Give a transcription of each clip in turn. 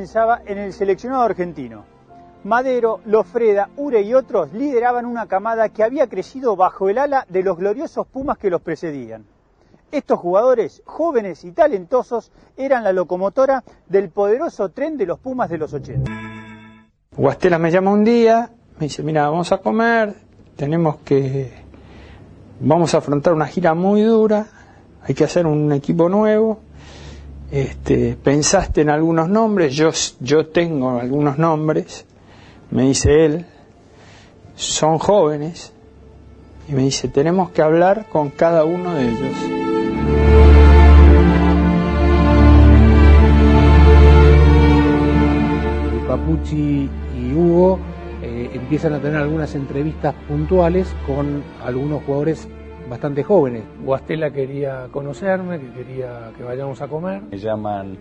comenzaba en el seleccionado argentino. Madero, Lofreda, Ure y otros lideraban una camada que había crecido bajo el ala de los gloriosos Pumas que los precedían. Estos jugadores, jóvenes y talentosos, eran la locomotora del poderoso tren de los Pumas de los 80. Guastela me llama un día, me dice, mira, vamos a comer, tenemos que, vamos a afrontar una gira muy dura, hay que hacer un equipo nuevo, este, pensaste en algunos nombres, yo, yo tengo algunos nombres, me dice él, son jóvenes, y me dice, tenemos que hablar con cada uno de ellos. Papucci y Hugo eh, empiezan a tener algunas entrevistas puntuales con algunos jugadores bastante jóvenes. Guastela quería conocerme, que quería que vayamos a comer. Me llaman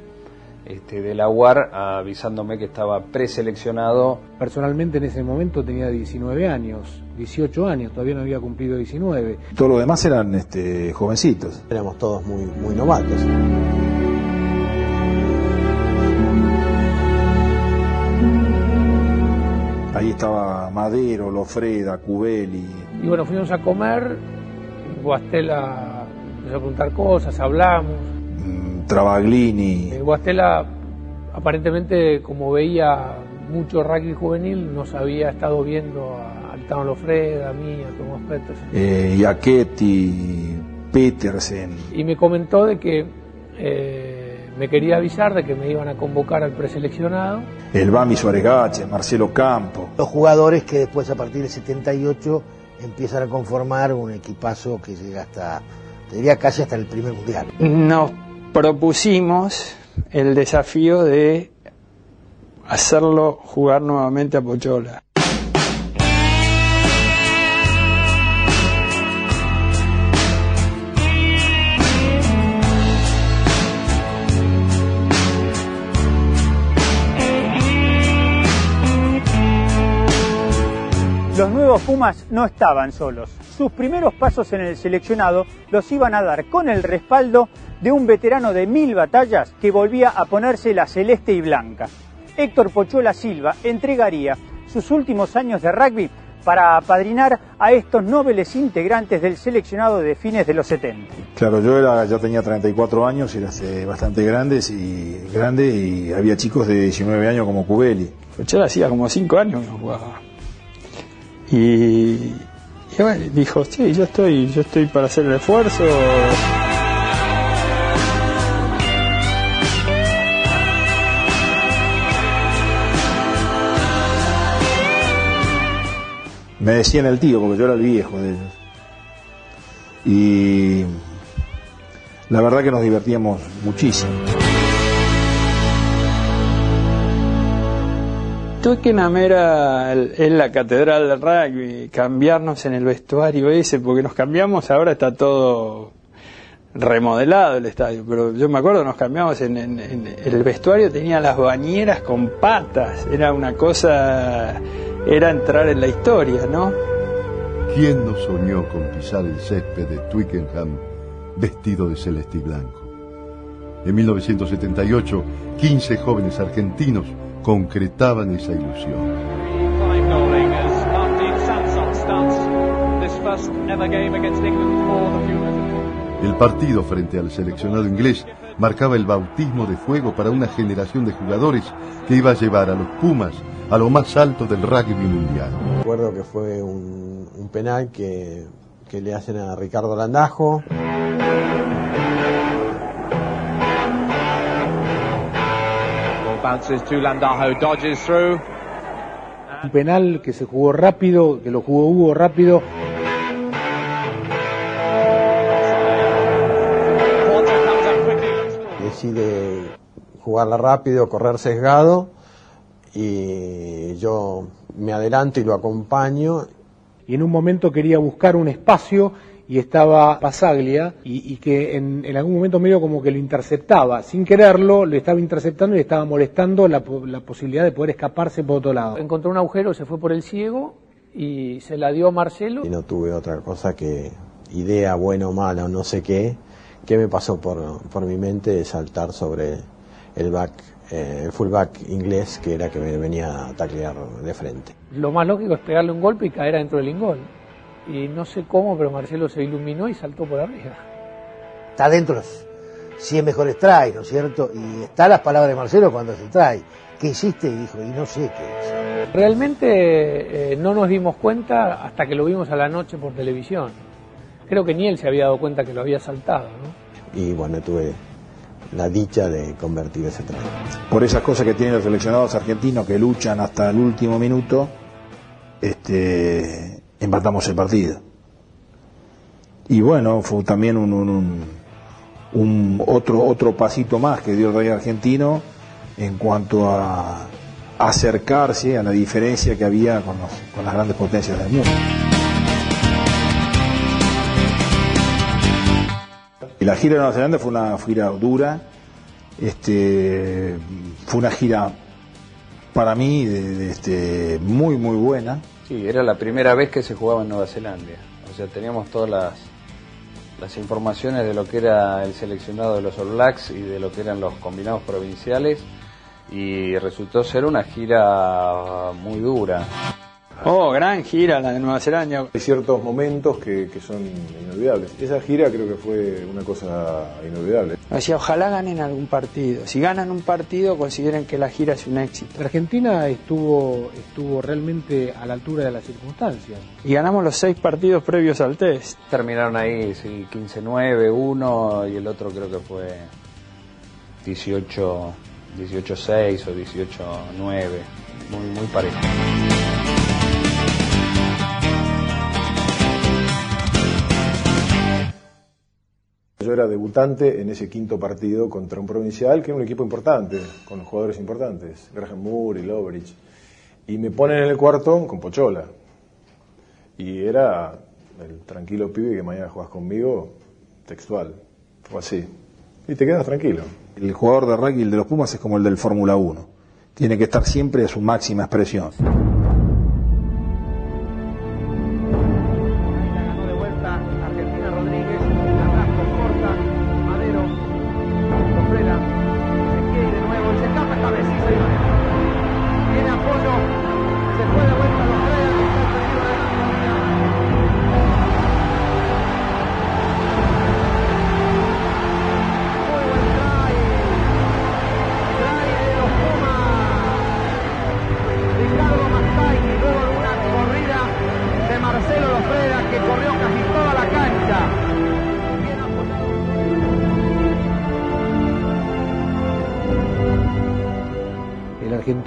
este, de la UAR avisándome que estaba preseleccionado. Personalmente en ese momento tenía 19 años, 18 años, todavía no había cumplido 19. Todos los demás eran este, jovencitos. Éramos todos muy, muy novatos. Ahí estaba Madero, Lofreda, Cubeli. Y bueno, fuimos a comer, Guastela empezó a preguntar cosas, hablamos. Mm, Travaglini. Eh, Guastela aparentemente como veía mucho rugby juvenil, nos había estado viendo a Altano Lofreda, a mí, a Tomás Petersen. Eh, Iachetti, Petersen. Y me comentó de que eh, me quería avisar de que me iban a convocar al preseleccionado. El Bami Suaregache, Marcelo Campo. Los jugadores que después a partir del 78 empiezan a conformar un equipazo que llega hasta, te diría casi hasta el primer mundial. Nos propusimos el desafío de hacerlo jugar nuevamente a Pochola. Los nuevos Pumas no estaban solos. Sus primeros pasos en el seleccionado los iban a dar con el respaldo de un veterano de mil batallas que volvía a ponerse la celeste y blanca. Héctor Pochuela Silva entregaría sus últimos años de rugby para apadrinar a estos nobles integrantes del seleccionado de fines de los 70. Claro, yo era, ya tenía 34 años, era bastante grandes y grande y había chicos de 19 años como Cubeli. Pochola hacía como 5 años que no jugaba. Y, bueno, dijo, sí, yo estoy, yo estoy para hacer el esfuerzo. Me decían el tío, porque yo era el viejo de ellos. Y la verdad que nos divertíamos muchísimo. Twickenham era es la catedral del rugby, cambiarnos en el vestuario ese, porque nos cambiamos, ahora está todo remodelado el estadio, pero yo me acuerdo nos cambiamos en, en- en- el vestuario tenía las bañeras con patas, era una cosa, era entrar en la historia, ¿no? ¿Quién no soñó con pisar el césped de Twickenham vestido de celeste y blanco? En 1978, 15 jóvenes argentinos concretaban esa ilusión. El partido frente al seleccionado inglés marcaba el bautismo de fuego para una generación de jugadores que iba a llevar a los Pumas a lo más alto del rugby mundial. Recuerdo que fue un, un penal que, que le hacen a Ricardo Landajo. Bounces to Landajo, dodges through. Un penal que se jugó rápido, que lo jugó Hugo rápido. Decide jugarla rápido, correr sesgado. Y yo me adelanto y lo acompaño. Y en un momento quería buscar un espacio y estaba Pasaglia y, y que en, en algún momento medio como que lo interceptaba. Sin quererlo, le estaba interceptando y le estaba molestando la, po- la posibilidad de poder escaparse por otro lado. Encontró un agujero, se fue por el ciego y se la dio a Marcelo. Y no tuve otra cosa que idea buena o mala o no sé qué, que me pasó por, por mi mente de saltar sobre el back eh, el fullback inglés que era que me venía a taclear de frente. Lo más lógico es pegarle un golpe y caer adentro del ingol. Y no sé cómo, pero Marcelo se iluminó y saltó por arriba. Está dentro los 100 mejores try, ¿no es cierto? Y están las palabras de Marcelo cuando se trae. ¿Qué hiciste? Y dijo, y no sé qué hice. Realmente eh, no nos dimos cuenta hasta que lo vimos a la noche por televisión. Creo que ni él se había dado cuenta que lo había saltado, ¿no? Y bueno, tuve la dicha de convertir ese try. Por esas cosas que tienen los seleccionados argentinos que luchan hasta el último minuto, este, empatamos el partido. Y bueno, fue también un, un- otro, otro pasito más que dio el rey argentino en cuanto a acercarse a la diferencia que había con, los- con las grandes potencias del mundo. Y la gira de Nueva Zelanda fue una gira dura, este, fue una gira para mí de, este, muy muy buena. Sí, era la primera vez que se jugaba en Nueva Zelanda. O sea, teníamos todas las, las informaciones de lo que era el seleccionado de los All Blacks y de lo que eran los combinados provinciales. Y resultó ser una gira muy dura. Oh, gran gira la de Nueva Zelanda. Hay ciertos momentos que, que son inolvidables. Esa gira creo que fue una cosa inolvidable. Decía, ojalá ganen algún partido. Si ganan un partido, consideren que la gira es un éxito. Argentina estuvo, estuvo realmente a la altura de las circunstancias. Y ganamos los seis partidos previos al test. Terminaron ahí, sí, 15-9, uno y el otro creo que fue 18 18-6 o 18-9. Muy, muy parejo. Era debutante en ese quinto partido contra un provincial que era un equipo importante, con jugadores importantes, Graham Moore y Lovridge. Y me ponen en el cuarto con Pochola. Y era el tranquilo pibe que mañana juegas conmigo, textual. Fue así. Y te quedas tranquilo. El jugador de rugby, el de los Pumas, es como el del Fórmula 1. Tiene que estar siempre a su máxima expresión.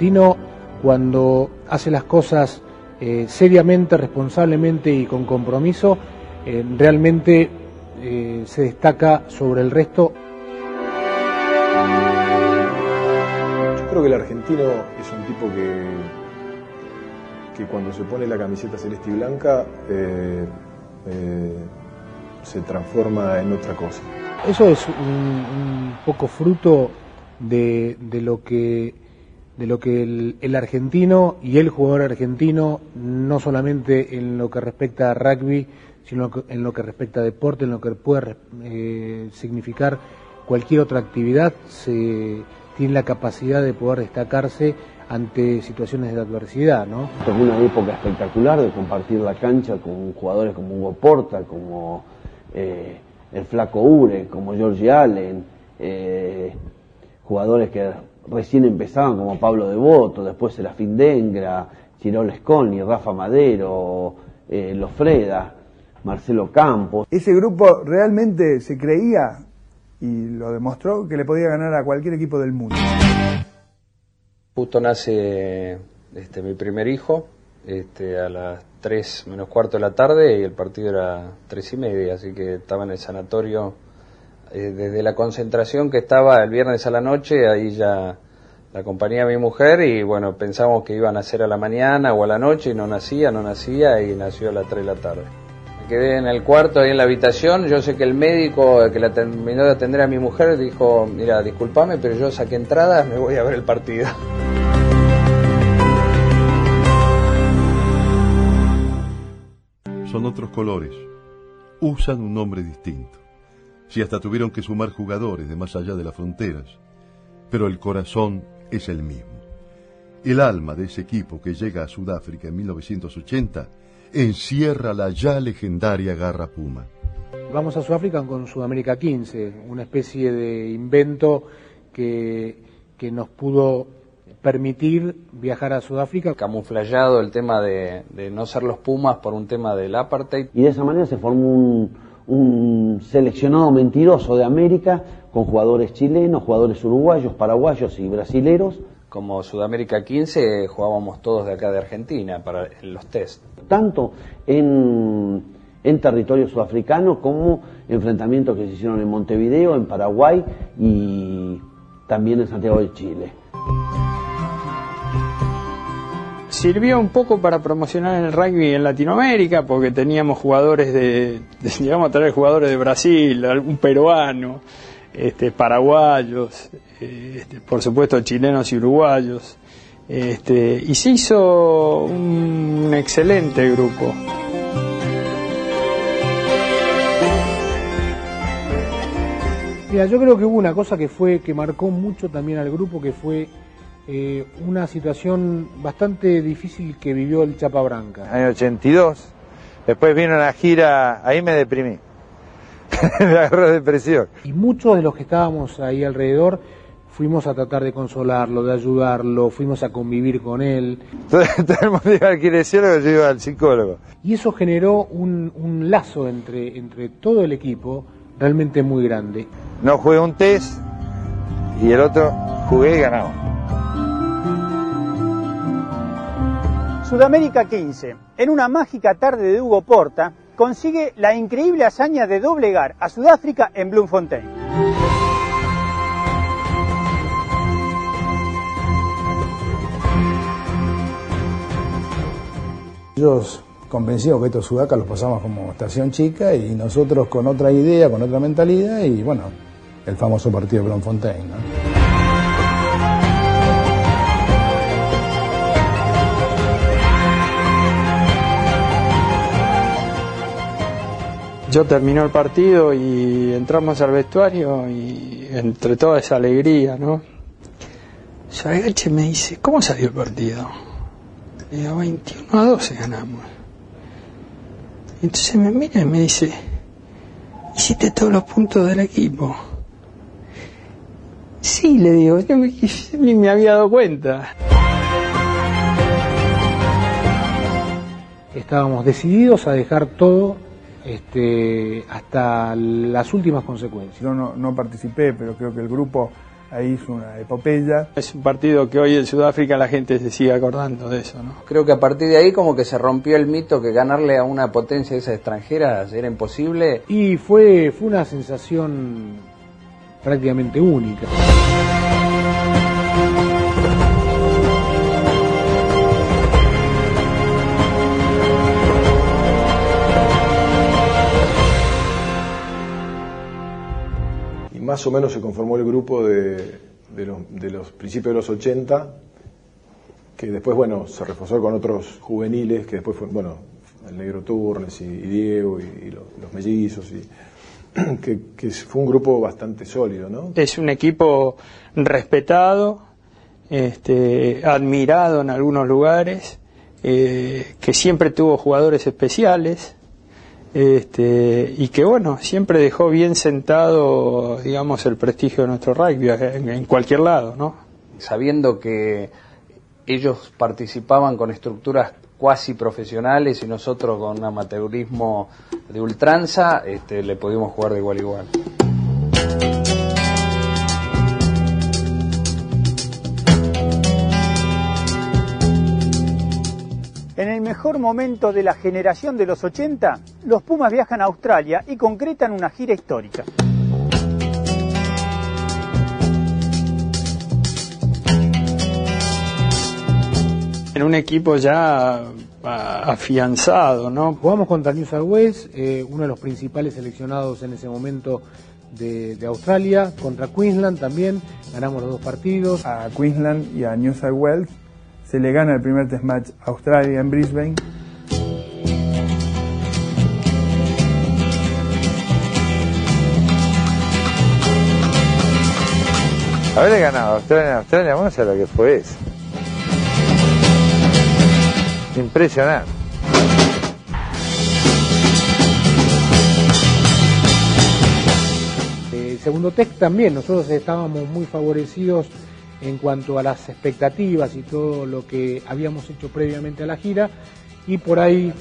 Argentino, cuando hace las cosas eh, seriamente, responsablemente y con compromiso, eh, realmente eh, se destaca sobre el resto. Yo creo que el argentino es un tipo que, que cuando se pone la camiseta celeste y blanca se transforma en otra cosa. Eso es un, un poco fruto de, de lo que de lo que el, argentino y el jugador argentino, no solamente en lo que respecta a rugby, sino en lo que respecta a deporte, en lo que puede eh, significar cualquier otra actividad, se tiene la capacidad de poder destacarse ante situaciones de adversidad, ¿no? Fue una época espectacular de compartir la cancha con jugadores como Hugo Porta, como eh, el Flaco Ure, como George Allen, eh, jugadores que recién empezaban como Pablo Devoto, después Serafín Dengra, Chirol Sconi, Rafa Madero, eh, Lofreda, Marcelo Campos. Ese grupo realmente se creía y lo demostró que le podía ganar a cualquier equipo del mundo. Justo nace este, mi primer hijo este, a las 3 menos cuarto de la tarde y el partido era 3 y media, así que estaba en el sanatorio eh, desde la concentración que estaba el viernes a la noche, ahí ya la acompañé a mi mujer y bueno, pensamos que iban a nacer a la mañana o a la noche y no nacía, no nacía y nació a las 3 de la tarde. Me quedé en el cuarto, ahí en la habitación. Yo sé que el médico que la terminó de atender a mi mujer dijo, mira, discúlpame, pero yo saqué entradas, me voy a ver el partido. Son otros colores. Usan un nombre distinto. Si hasta tuvieron que sumar jugadores de más allá de las fronteras. Pero el corazón es el mismo. El alma de ese equipo que llega a Sudáfrica en 1980 encierra la ya legendaria garra puma. Vamos a Sudáfrica con Sudamérica 15, una especie de invento que, que nos pudo permitir viajar a Sudáfrica. Camuflallado el tema de, de, no ser los Pumas por un tema del apartheid. Y de esa manera se formó un, un seleccionado mentiroso de América con jugadores chilenos, jugadores uruguayos, paraguayos y brasileros. Como Sudamérica 15 jugábamos todos de acá de Argentina para los test. Tanto en, en territorio sudafricano como enfrentamientos que se hicieron en Montevideo, en Paraguay y también en Santiago de Chile. Sirvió un poco para promocionar el rugby en Latinoamérica porque teníamos jugadores de, de traer jugadores de Brasil, un peruano, este, paraguayos, este, por supuesto chilenos y uruguayos. Este, y se hizo un excelente grupo. Mira, yo creo que hubo una cosa que fue que marcó mucho también al grupo, que fue eh, una situación bastante difícil que vivió el Chapa Branca. Año 82, después vino una gira, ahí me deprimí, me agarró depresión. Y muchos de los que estábamos ahí alrededor fuimos a tratar de consolarlo, de ayudarlo, fuimos a convivir con él. Todo, todo el mundo iba al kinesiólogo, yo iba al psicólogo. Y eso generó un, un lazo entre, entre todo el equipo realmente muy grande. No jugué un test y el otro jugué y ganamos. Sudamérica 15, en una mágica tarde de Hugo Porta, consigue la increíble hazaña de doblegar a Sudáfrica en Bloemfontein. Ellos convencidos que estos sudacas los pasamos como estación chica y nosotros con otra idea, con otra mentalidad y bueno, el famoso partido de Bloemfontein. Yo terminó el partido y entramos al vestuario y entre toda esa alegría, ¿no? Salgache me dice, ¿cómo salió el partido? Le digo, 21 a 12 ganamos. Entonces me mira y me dice, hiciste todos los puntos del equipo. Sí, le digo, yo ni me había dado cuenta. Estábamos decididos a dejar todo este, hasta las últimas consecuencias. Yo no, no participé, pero creo que el grupo ahí hizo una epopeya. Es un partido que hoy en Sudáfrica la gente se sigue acordando de eso, ¿no? Creo que a partir de ahí como que se rompió el mito que ganarle a una potencia de esas extranjeras era imposible. Y fue, fue una sensación prácticamente única. Más o menos se conformó el grupo de, de, los, de los principios de los 80, que después, bueno, se reforzó con otros juveniles, que después fue, bueno, el Negro Turnes y, Diego y, los mellizos, y, que, que fue un grupo bastante sólido, ¿no? Es un equipo respetado, este, admirado en algunos lugares, eh, que siempre tuvo jugadores especiales, este, y que bueno, siempre dejó bien sentado, digamos, el prestigio de nuestro rugby en, en cualquier lado, ¿no? Sabiendo que ellos participaban con estructuras cuasi profesionales y nosotros con un amateurismo de ultranza, este, le pudimos jugar de igual a igual. En el mejor momento de la generación de los 80, los Pumas viajan a Australia y concretan una gira histórica. En un equipo ya ah, afianzado, ¿no? Jugamos contra New South Wales, eh, uno de los principales seleccionados en ese momento de, de, Australia, contra Queensland también, ganamos los dos partidos. A Queensland y a New South Wales se le gana el primer test match a Australia en Brisbane. Haberle ganado a Australia, Australia, vamos a lo que fue eso. Impresionante. El segundo test también, nosotros estábamos muy favorecidos en cuanto a las expectativas y todo lo que habíamos hecho previamente a la gira y por ahí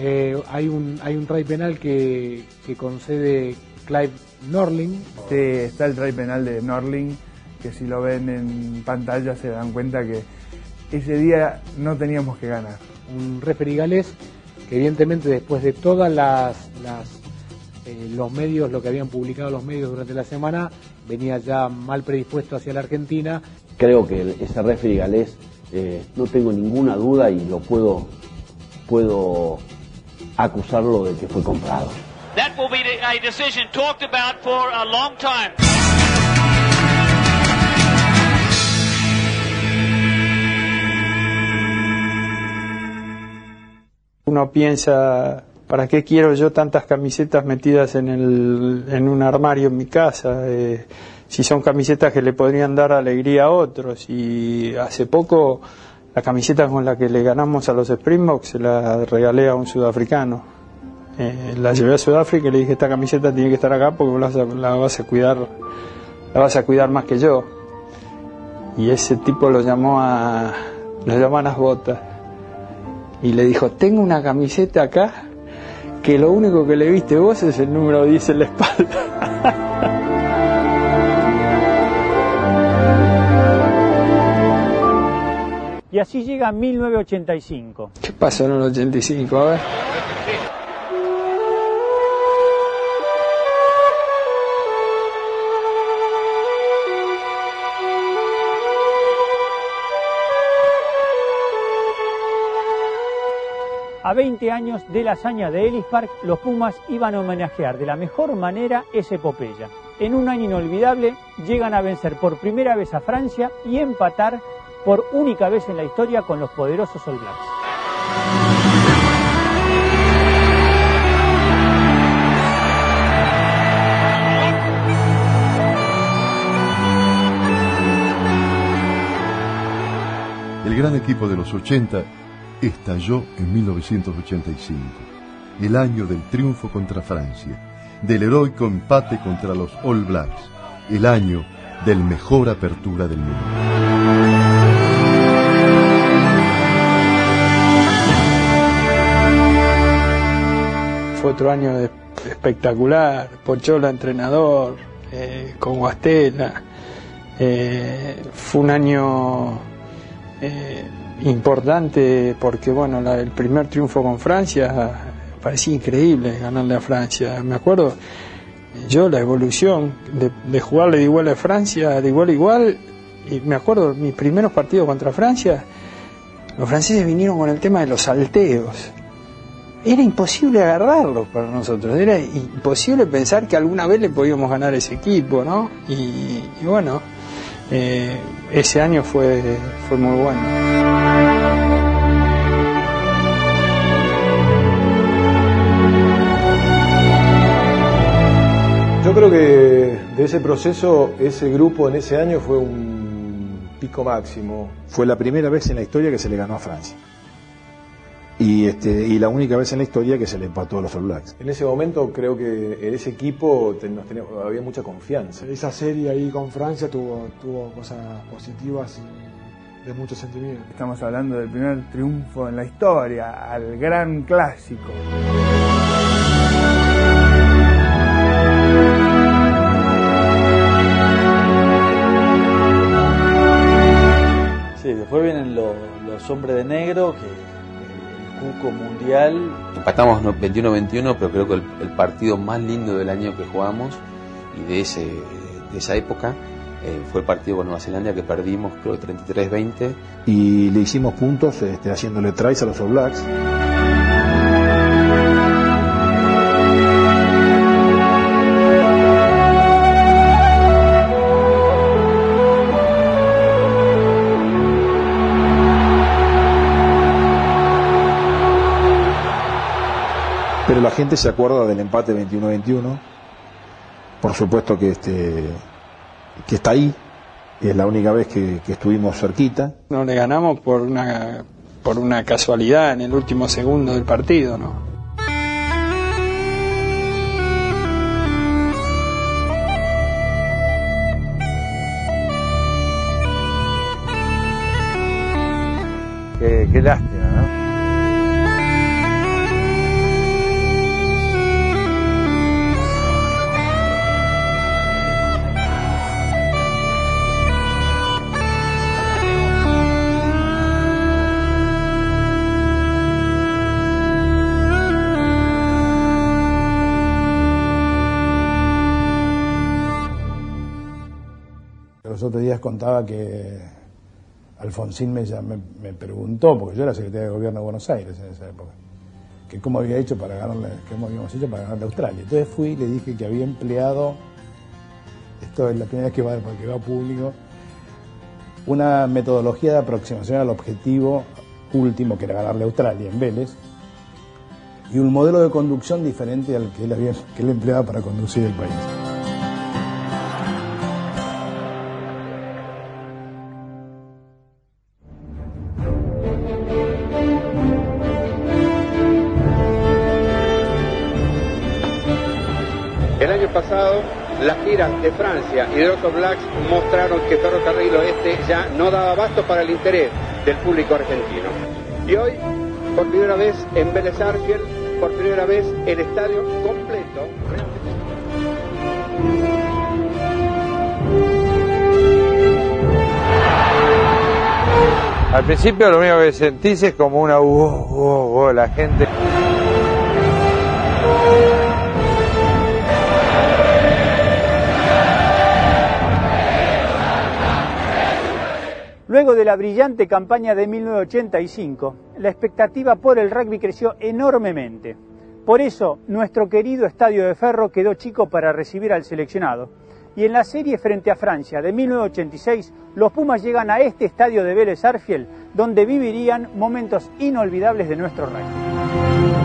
eh, hay un hay un try penal que, que concede Clive Norling. Este, está el try penal de Norling, que si lo ven en pantalla se dan cuenta que ese día no teníamos que ganar. Un referee galés que evidentemente después de todas las, las eh, los medios, lo que habían publicado los medios durante la semana, venía ya mal predispuesto hacia la Argentina. Creo que ese referee galés, eh, no tengo ninguna duda y lo puedo, puedo acusarlo de que fue comprado. That will be a decision talked about for a long time. Uno piensa, ¿para qué quiero yo tantas camisetas metidas en, el, en un armario en mi casa? Eh, si son camisetas que le podrían dar alegría a otros. Y hace poco la camiseta con la que le ganamos a los Springboks se la regalé a un sudafricano. Eh, la llevé a Sudáfrica y le dije, esta camiseta tiene que estar acá porque la, a- la vas a cuidar, la vas a cuidar más que yo. Y ese tipo lo llamó a, lo llaman las botas y le dijo, tengo una camiseta acá que lo único que le viste vos es el número 10 en la espalda. Y así llega 1985. ¿Qué pasó en el 85? A ver. A 20 años de la hazaña de Ellis Park, los Pumas iban a homenajear de la mejor manera esa epopeya. En un año inolvidable, llegan a vencer por primera vez a Francia y empatar por única vez en la historia con los poderosos All. El gran equipo de los 80 estalló en 1985, el año del triunfo contra Francia, del heroico empate contra los All Blacks, el año del mejor apertura del mundo. Fue otro año espectacular, Pochola entrenador, eh, con Guastela. Eh, fue un año eh, importante porque bueno, la- el primer triunfo con Francia parecía increíble ganarle a Francia. Me acuerdo yo la evolución de, jugarle de igual a Francia, de igual a igual, y me acuerdo mis primeros partidos contra Francia, los franceses vinieron con el tema de los salteos era imposible agarrarlos para nosotros, era imposible pensar que alguna vez le podíamos ganar ese equipo, ¿no? Y bueno, eh, ese año fue, fue muy bueno. Yo creo que de ese proceso, ese grupo en ese año fue un pico máximo. Fue la primera vez en la historia que se le ganó a Francia. Y, este, y la única vez en la historia que se le empató a los All Blacks. En ese momento creo que en ese equipo te- nos teníamos- había mucha confianza. Esa serie ahí con Francia tuvo, tuvo cosas positivas y de mucho sentimiento. Estamos hablando del primer triunfo en la historia, al gran clásico. Sí, después vienen lo- los hombres de negro, que cuco mundial. Empatamos no- 21-21, pero creo que el, el partido más lindo del año que jugamos y de, ese, de esa época eh, fue el partido con Nueva Zelanda que perdimos, creo que 33-20. Y le hicimos puntos este, haciéndole tries a los All Blacks. Gente se acuerda del empate 21-21. Por supuesto que este que está ahí, es la única vez que, que estuvimos cerquita. No le ganamos por una, por una casualidad en el último segundo del partido, ¿no? Qué, qué lástima, ¿no? Contaba que Alfonsín me, me preguntó, porque yo era secretario de gobierno de Buenos Aires en esa época, que cómo había hecho para ganarle, cómo habíamos hecho para ganarle a Australia. Entonces fui y le dije que había empleado, esto es la primera vez que va, que va público, una metodología de aproximación al objetivo último, que era ganarle a Australia en Vélez, y un modelo de conducción diferente al que él, había, que él empleaba para conducir el país. De Francia y de los Blacks mostraron que Ferrocarril Oeste ya no daba abasto para el interés del público argentino. Y hoy, por primera vez en Vélez Sarsfield, por primera vez el estadio completo. Al principio lo único que sentís es como una uh, uh, uh, la gente. Luego de la brillante campaña de 1985, la expectativa por el rugby creció enormemente. Por eso, nuestro querido Estadio de Ferro quedó chico para recibir al seleccionado. Y en la serie frente a Francia de 1986, los Pumas llegan a este estadio de Vélez Arfiel, donde vivirían momentos inolvidables de nuestro rugby.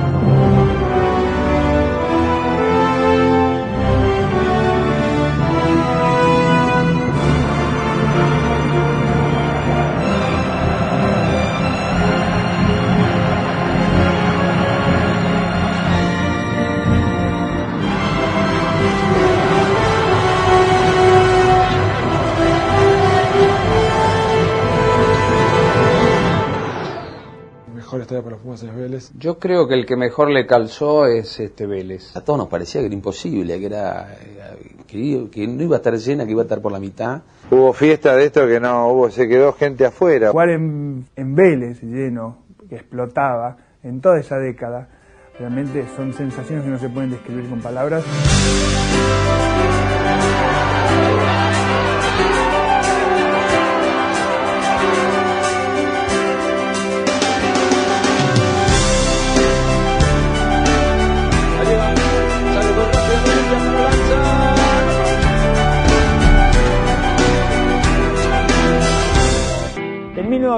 Para los Pumas es Vélez. Yo creo que el que mejor le calzó es este Vélez. A todos nos parecía que era imposible, que era eh, que, que no iba a estar llena, que iba a estar por la mitad. Hubo fiesta de esto que no hubo, se quedó gente afuera. Jugar en, en Vélez lleno, que explotaba en toda esa década, realmente son sensaciones que no se pueden describir con palabras.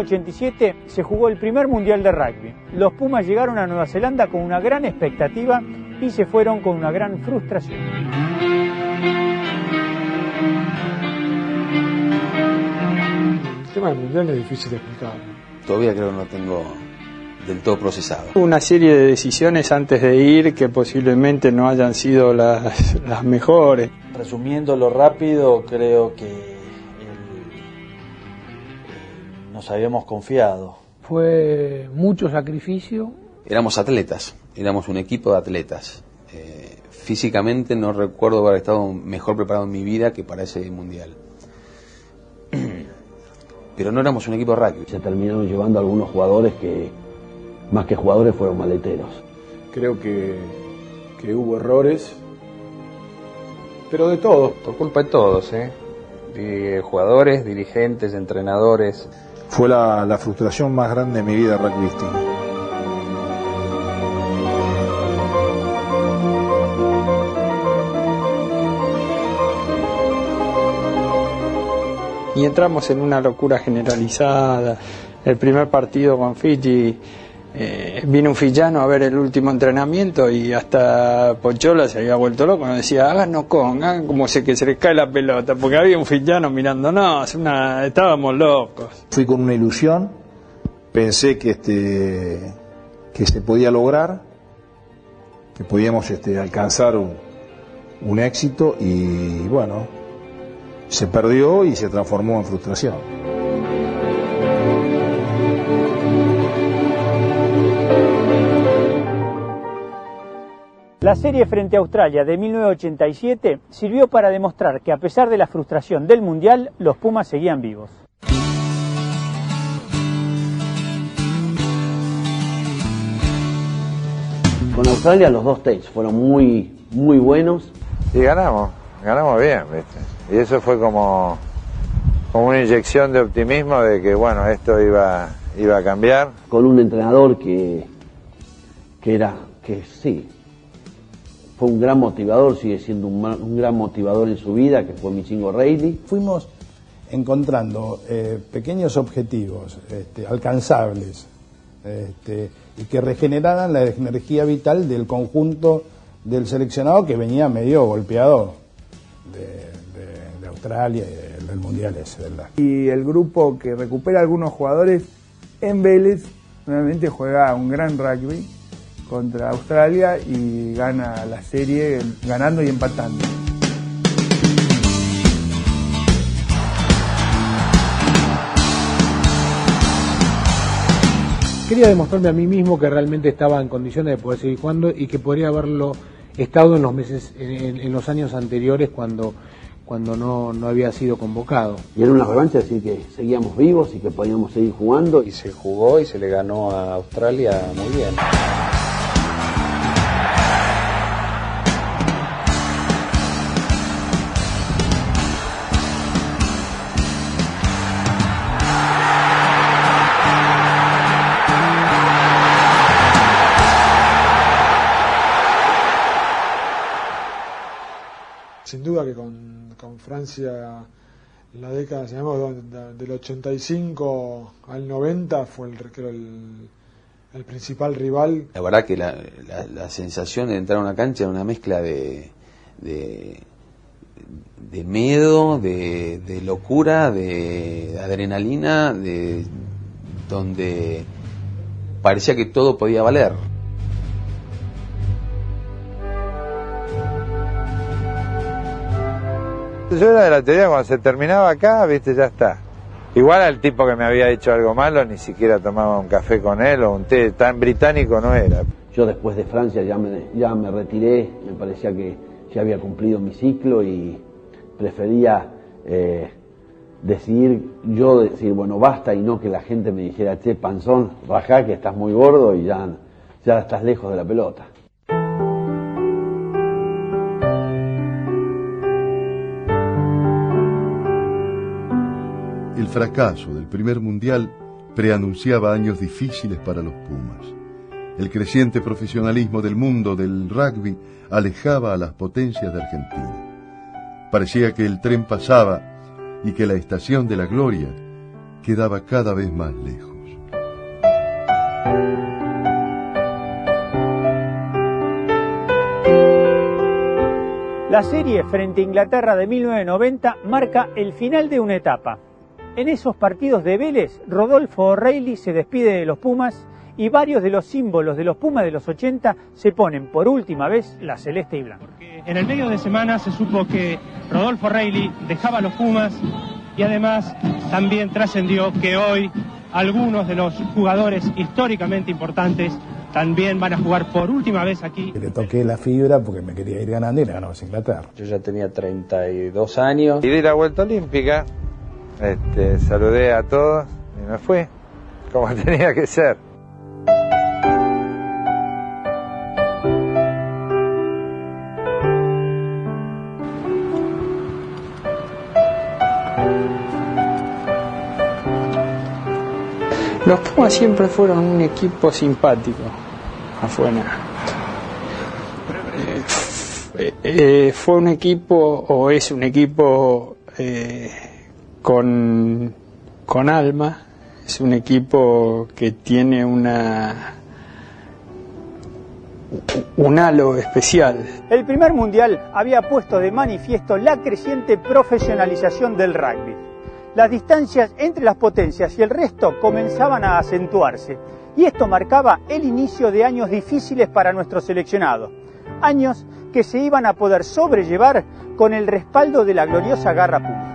1987 se jugó el primer Mundial de Rugby. Los Pumas llegaron a Nueva Zelanda con una gran expectativa y se fueron con una gran frustración. El tema del mundial es difícil de explicar. Todavía creo que no lo tengo del todo procesado. Una serie de decisiones antes de ir que posiblemente no hayan sido las, las mejores. Resumiéndolo rápido, creo que nos habíamos confiado. Fue mucho sacrificio. Éramos atletas, éramos un equipo de atletas. Eh, físicamente no recuerdo haber estado mejor preparado en mi vida que para ese mundial. Pero no éramos un equipo de rugby. Se terminaron llevando algunos jugadores que, más que jugadores, fueron maleteros. Creo que, que hubo errores, pero de todos. Por culpa de todos, ¿eh? De jugadores, dirigentes, entrenadores. Fue la, la frustración más grande de mi vida rugbyística. y entramos en una locura generalizada. El primer partido con Fiji eh, vino un fillano a ver el último entrenamiento y hasta Pochola se había vuelto loco, decía, háganos con, hagan como se, que se les cae la pelota, porque había un fillano mirándonos, una, estábamos locos. Fui con una ilusión, pensé que, este, que se podía lograr, que podíamos este, alcanzar un, un éxito y bueno, se perdió y se transformó en frustración. La serie frente a Australia de 1987 sirvió para demostrar que a pesar de la frustración del Mundial, los Pumas seguían vivos. Con Australia los dos takes fueron muy, muy buenos. Y ganamos, ganamos bien, ¿viste? Y eso fue como, como una inyección de optimismo de que, bueno, esto iba, iba a cambiar. Con un entrenador que, que era, que sí, fue un gran motivador, sigue siendo un, un gran motivador en su vida, que fue Michingo Reilly. Fuimos encontrando eh, pequeños objetivos este, alcanzables este, y que regeneraran la energía vital del conjunto del seleccionado que venía medio golpeado de, de- de Australia y de- del Mundial ese, ¿verdad? Y el grupo que recupera algunos jugadores en Vélez realmente juega un gran rugby contra Australia y gana la serie ganando y empatando. Quería demostrarme a mí mismo que realmente estaba en condiciones de poder seguir jugando y que podría haberlo estado en los meses, en, los años anteriores cuando, cuando no, no había sido convocado. Y era una revancha decir que seguíamos vivos y que podíamos seguir jugando. Y se jugó y se le ganó a Australia muy bien. Sin duda que con, con Francia la década, digamos, de- del 85 al 90 fue el, creo, el, el principal rival. La verdad que la, la- la sensación de entrar a una cancha era una mezcla de, de, de miedo, de, de locura, de adrenalina, de donde parecía que todo podía valer. Yo era de la teoría cuando se terminaba acá, viste, ya está. Igual al tipo que me había dicho algo malo, ni siquiera tomaba un café con él o un té, tan británico no era. Yo después de Francia ya me, ya me retiré, me parecía que ya había cumplido mi ciclo y prefería eh, decidir, yo decir, bueno, basta y no que la gente me dijera, che, panzón, rajá que estás muy gordo y ya, ya estás lejos de la pelota. Fracaso del primer mundial preanunciaba años difíciles para los Pumas. El creciente profesionalismo del mundo del rugby alejaba a las potencias de Argentina. Parecía que el tren pasaba y que la estación de la gloria quedaba cada vez más lejos. La serie frente a Inglaterra de 1990 marca el final de una etapa. En esos partidos de Vélez, Rodolfo O'Reilly se despide de los Pumas y varios de los símbolos de los Pumas de los 80 se ponen por última vez la celeste y blanca. En el medio de semana se supo que Rodolfo Reilly dejaba a los Pumas y además también trascendió que hoy algunos de los jugadores históricamente importantes también van a jugar por última vez aquí. Le toqué la fibra porque me quería ir ganando y le ganamos a Inglaterra. Yo ya tenía 32 años. Y di la vuelta olímpica, este, saludé a todos y me fui, como tenía que ser. Los Pumas siempre fueron un equipo simpático afuera. Eh, eh, fue un equipo, o es un equipo eh, con, con alma, es un equipo que tiene una, un halo especial. El primer mundial había puesto de manifiesto la creciente profesionalización del rugby. Las distancias entre las potencias y el resto comenzaban a acentuarse y esto marcaba el inicio de años difíciles para nuestro seleccionado. Años que se iban a poder sobrellevar con el respaldo de la gloriosa Garra Puma.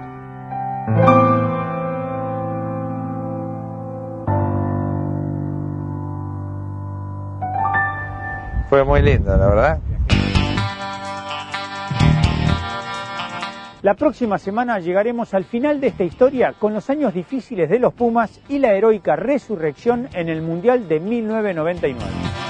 Fue muy lindo, la verdad. La próxima semana llegaremos al final de esta historia con los años difíciles de los Pumas y la heroica resurrección en el Mundial de 1999.